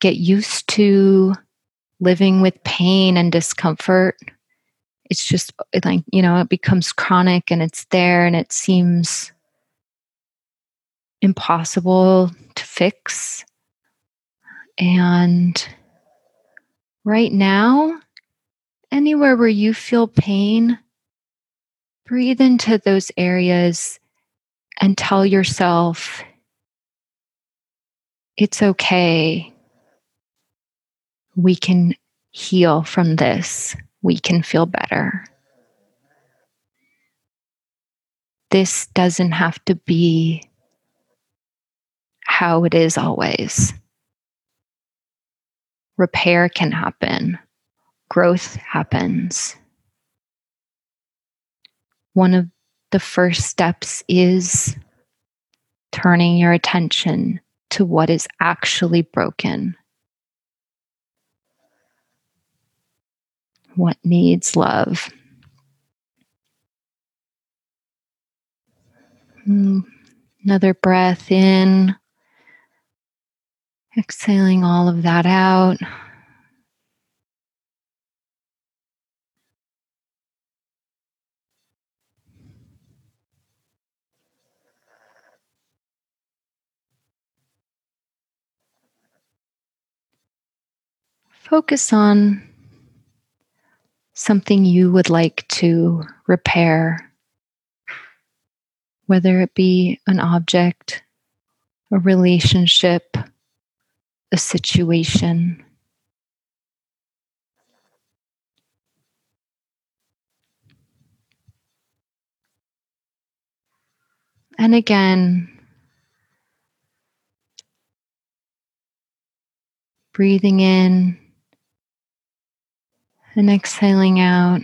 get used to living with pain and discomfort. It's just like, you know, it becomes chronic and it's there and it seems impossible to fix. And right now, anywhere where you feel pain, breathe into those areas and tell yourself it's okay. We can heal from this. We can feel better. This doesn't have to be how it is always. Repair can happen, growth happens. One of the first steps is turning your attention to what is actually broken. What needs love? Hmm. Another breath in, exhaling all of that out. focus on something you would like to repair, whether it be an object, a relationship, a situation. And again, breathing in and exhaling out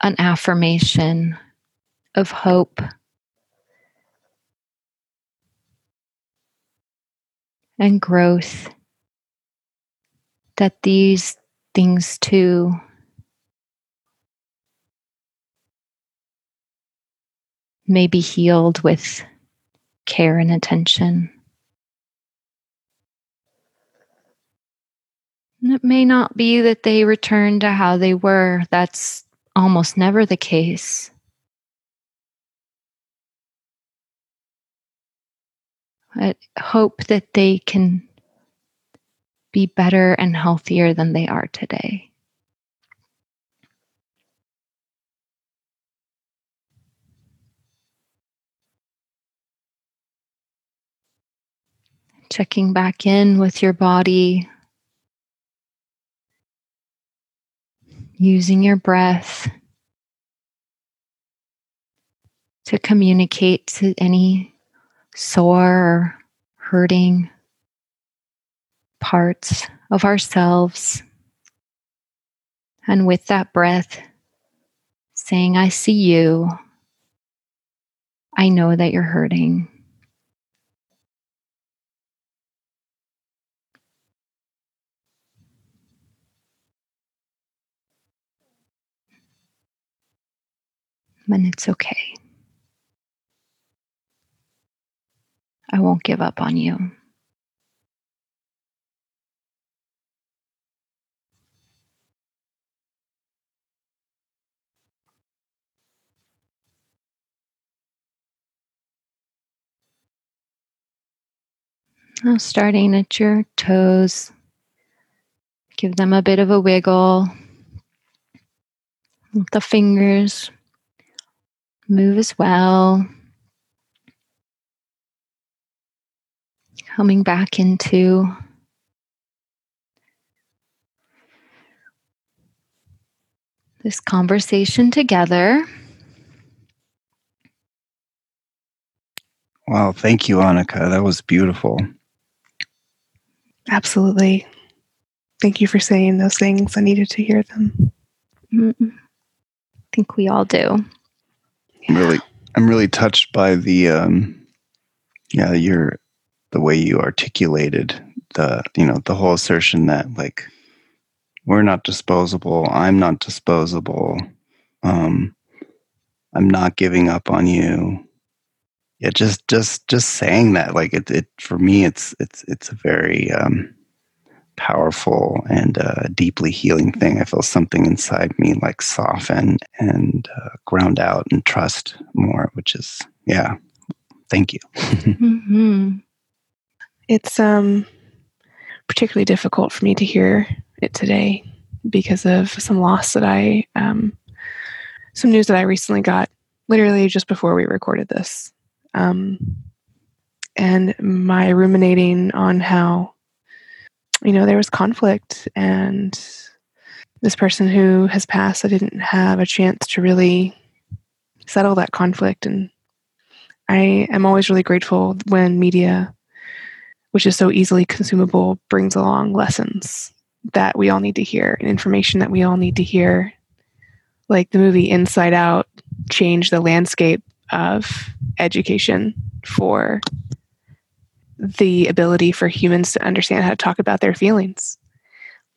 an affirmation of hope. And growth, that these things too may be healed with care and attention. It may not be that they return to how they were. That's almost never the case. I hope that they can be better and healthier than they are today. Checking back in with your body, using your breath to communicate to any sore or hurting parts of ourselves. And with that breath, saying, I see you. I know that you're hurting. And it's okay. I won't give up on you. Now starting at your toes, give them a bit of a wiggle. The fingers move as well. Coming back into this conversation together. Wow, thank you, Annika. That was beautiful. Absolutely. Thank you for saying those things. I needed to hear them. Mm, I think we all do. I'm really, I'm really touched by the, um, yeah, your, the way you articulated the, you know, the whole assertion that like we're not disposable. I'm not disposable. Um, I'm not giving up on you. Yeah, just just just saying that, like it, it for me, it's it's it's a very um, powerful and uh, deeply healing thing. I feel something inside me like soften and uh, ground out and trust more, which is yeah. Thank you. <laughs> mm-hmm. It's um particularly difficult for me to hear it today because of some loss that I, um, some news that I recently got literally just before we recorded this. Um, and my ruminating on how, you know, there was conflict and this person who has passed, I didn't have a chance to really settle that conflict. And I am always really grateful when media, which is so easily consumable, brings along lessons that we all need to hear and information that we all need to hear. Like the movie Inside Out changed the landscape of education for the ability for humans to understand how to talk about their feelings.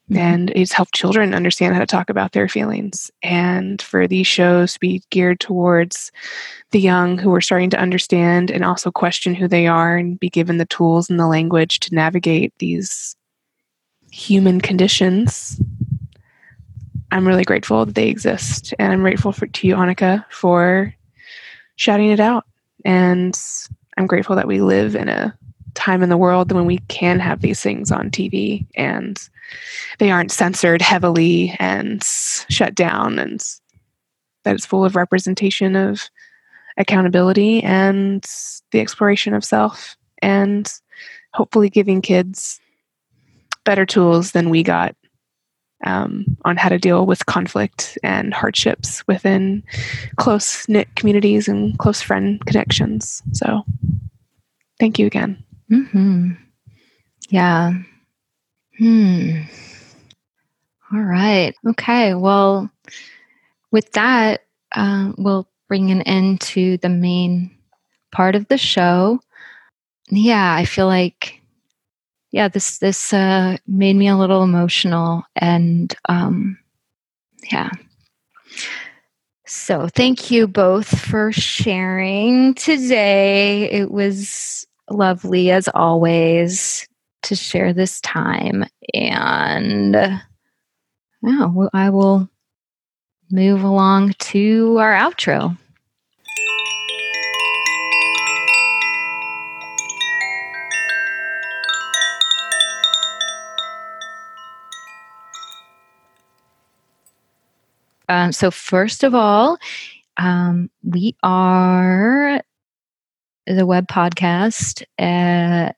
Mm-hmm. And it's helped children understand how to talk about their feelings. And for these shows to be geared towards the young who are starting to understand and also question who they are and be given the tools and the language to navigate these human conditions, I'm really grateful that they exist. And I'm grateful for, to you, Annika, for shouting it out. And I'm grateful that we live in a time in the world when we can have these things on TV and they aren't censored heavily and shut down and that it's full of representation of accountability and the exploration of self and hopefully giving kids better tools than we got um, on how to deal with conflict and hardships within close knit communities and close friend connections. So, thank you again. Mm-hmm. Yeah. Hmm. All right. Okay. Well, with that, uh, we'll bring an end to the main part of the show. Yeah, I feel like yeah, this this uh, made me a little emotional, and um, yeah. So thank you both for sharing today. It was lovely as always to share this time, and yeah, I will move along to our outro. Um, so, first of all, um, we are the web podcast at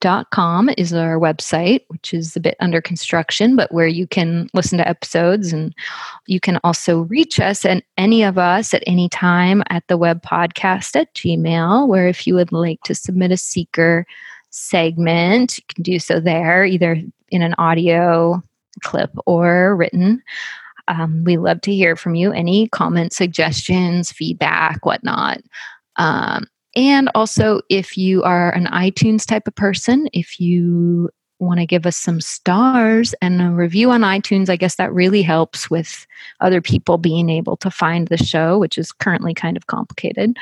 dot com is our website which is a bit under construction but where you can listen to episodes and you can also reach us and any of us at any time at the web podcast at gmail where if you would like to submit a seeker segment you can do so there either in an audio clip or written um, we love to hear from you. Any comments, suggestions, feedback, whatnot. Um, and also, if you are an iTunes type of person, if you want to give us some stars and a review on iTunes, I guess that really helps with other people being able to find the show, which is currently kind of complicated.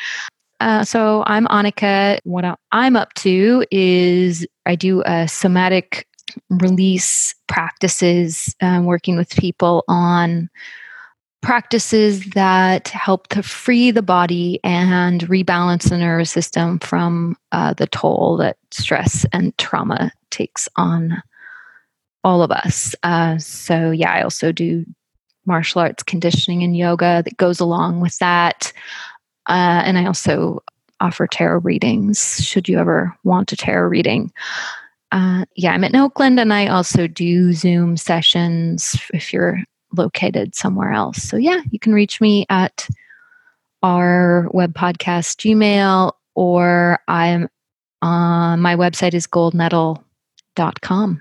Uh, so I'm Annika. What I'm up to is I do a somatic release practices, um, working with people on practices that help to free the body and rebalance the nervous system from uh, the toll that stress and trauma takes on all of us. Uh, so, yeah, I also do martial arts conditioning and yoga that goes along with that. Uh, and I also offer tarot readings should you ever want a tarot reading. Uh, yeah, I'm in Oakland and I also do Zoom sessions if you're located somewhere else. So, yeah, you can reach me at our web podcast Gmail or I'm uh, my website is goldnettle.com.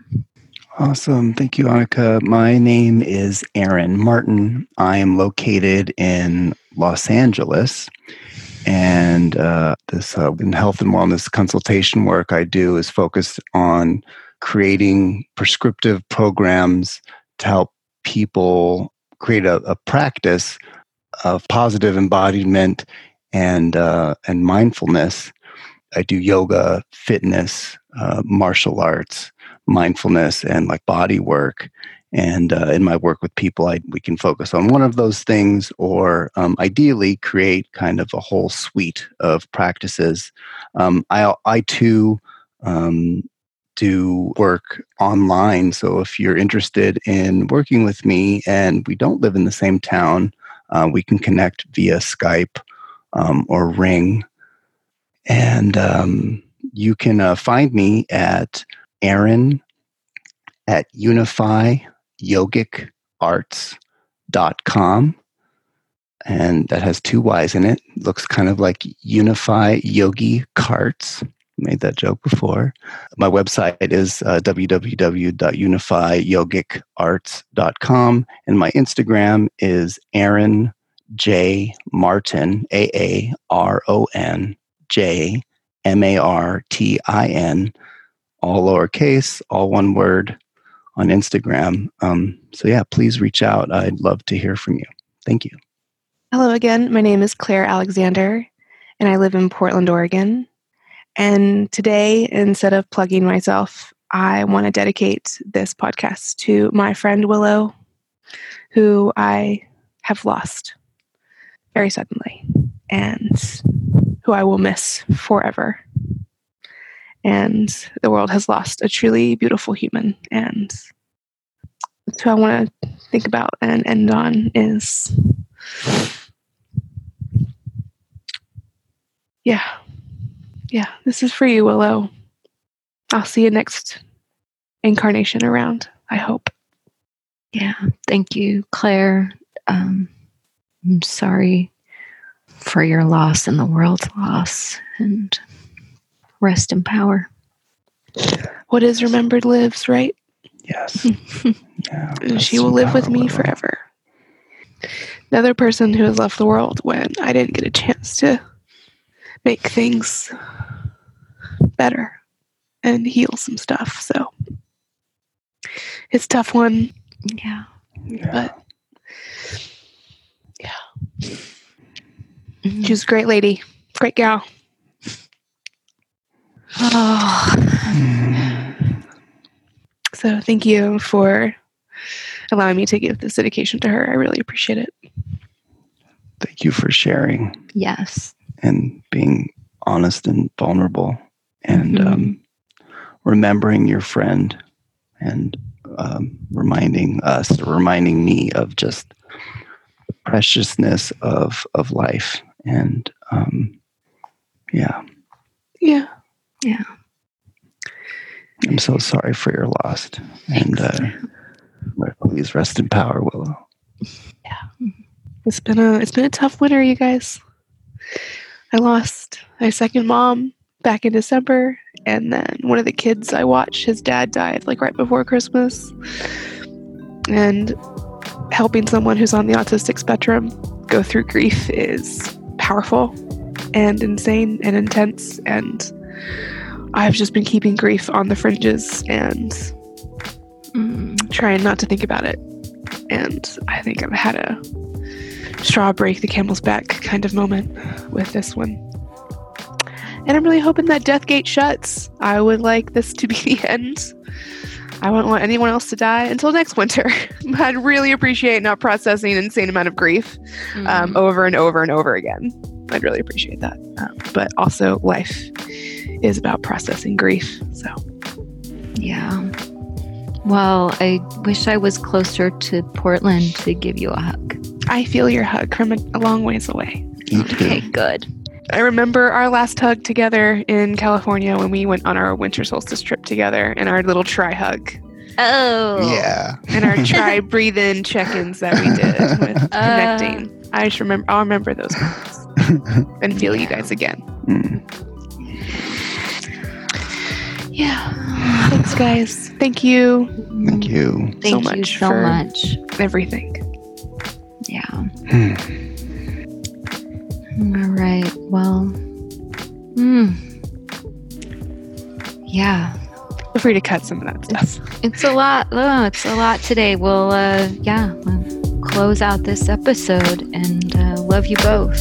Awesome. Thank you, Annika. My name is Aaron Martin. I am located in Los Angeles. And uh, this uh, health and wellness consultation work I do is focused on creating prescriptive programs to help people create a, a practice of positive embodiment and uh, and mindfulness. I do yoga, fitness, uh, martial arts, mindfulness, and like body work. And uh, in my work with people, I, we can focus on one of those things, or um, ideally create kind of a whole suite of practices. Um, I, I too um, do work online. So if you're interested in working with me and we don't live in the same town, uh, we can connect via Skype um, or Ring. And um, you can uh, find me at Aaron at unifyyogicarts.com. And that has two Y's in it. Looks kind of like Unify Yogi Carts made that joke before. My website is uh, www.unifyyogicarts.com, and my Instagram is Aaron J Martin, A A R O N J M A R T I N, all lowercase, all one word on Instagram. Um, so, yeah, please reach out. I'd love to hear from you. Thank you. Hello again. My name is Clare Alexander, and I live in Portland, Oregon. And today, instead of plugging myself, I want to dedicate this podcast to my friend Willow, who I have lost very suddenly and who I will miss forever. And the world has lost a truly beautiful human. And who I want to think about and end on is, yeah, yeah, this is for you, Willow. I'll see you next incarnation around, I hope. Yeah, thank you, Clare. Um, I'm sorry for your loss and the world's loss, and rest in power. What is remembered lives, right? Yes. <laughs> yeah, and she will live with me forever. Another person who has left the world when I didn't get a chance to make things better and heal some stuff. So it's tough one. Yeah. yeah. But yeah. Mm-hmm. She was a great lady. Great gal. Oh. <sighs> So thank you for allowing me to give this dedication to her. I really appreciate it. Thank you for sharing. Yes. And being honest and vulnerable and mm-hmm. um, remembering your friend and um, reminding us, reminding me of just the preciousness of of life. And um, yeah, yeah, yeah. I'm so sorry for your loss, and uh, please rest in power, Willow. Yeah, it's been a it's been a tough winter, you guys. I lost my second mom back in December. And then one of the kids I watched, his dad died like right before Christmas. And helping someone who's on the autistic spectrum go through grief is powerful and insane and intense. And I've just been keeping grief on the fringes and mm, trying not to think about it. And I think I've had a straw break the camel's back kind of moment with this one. And I'm really hoping that Deathgate shuts. I would like this to be <laughs> the end I wouldn't want anyone else to die until next winter. <laughs> I'd really appreciate not processing an insane amount of grief um, Mm. over and over and over again. I'd really appreciate that. Um, but also, life is about processing grief. So, Yeah. Well, I wish I was closer to Portland to give you a hug. I feel your hug from a, a long ways away. Me too. Okay, good. I remember our last hug together in California when we went on our winter solstice trip together and our little try hug Oh. Yeah. and our <laughs> try breathe in check ins that we did <laughs> with Uh. connecting. I just remember, I'll remember those moments <laughs> and feel you guys again. Mm. Yeah. Thanks, guys. Thank you. Thank you. Thank you much so for- much. Everything. Yeah. Hmm. All right. Well. Mm. Yeah. Feel free to cut some of that stuff. It's a lot. Oh, it's a lot today. We'll, uh, yeah, we'll close out this episode and uh, love you both.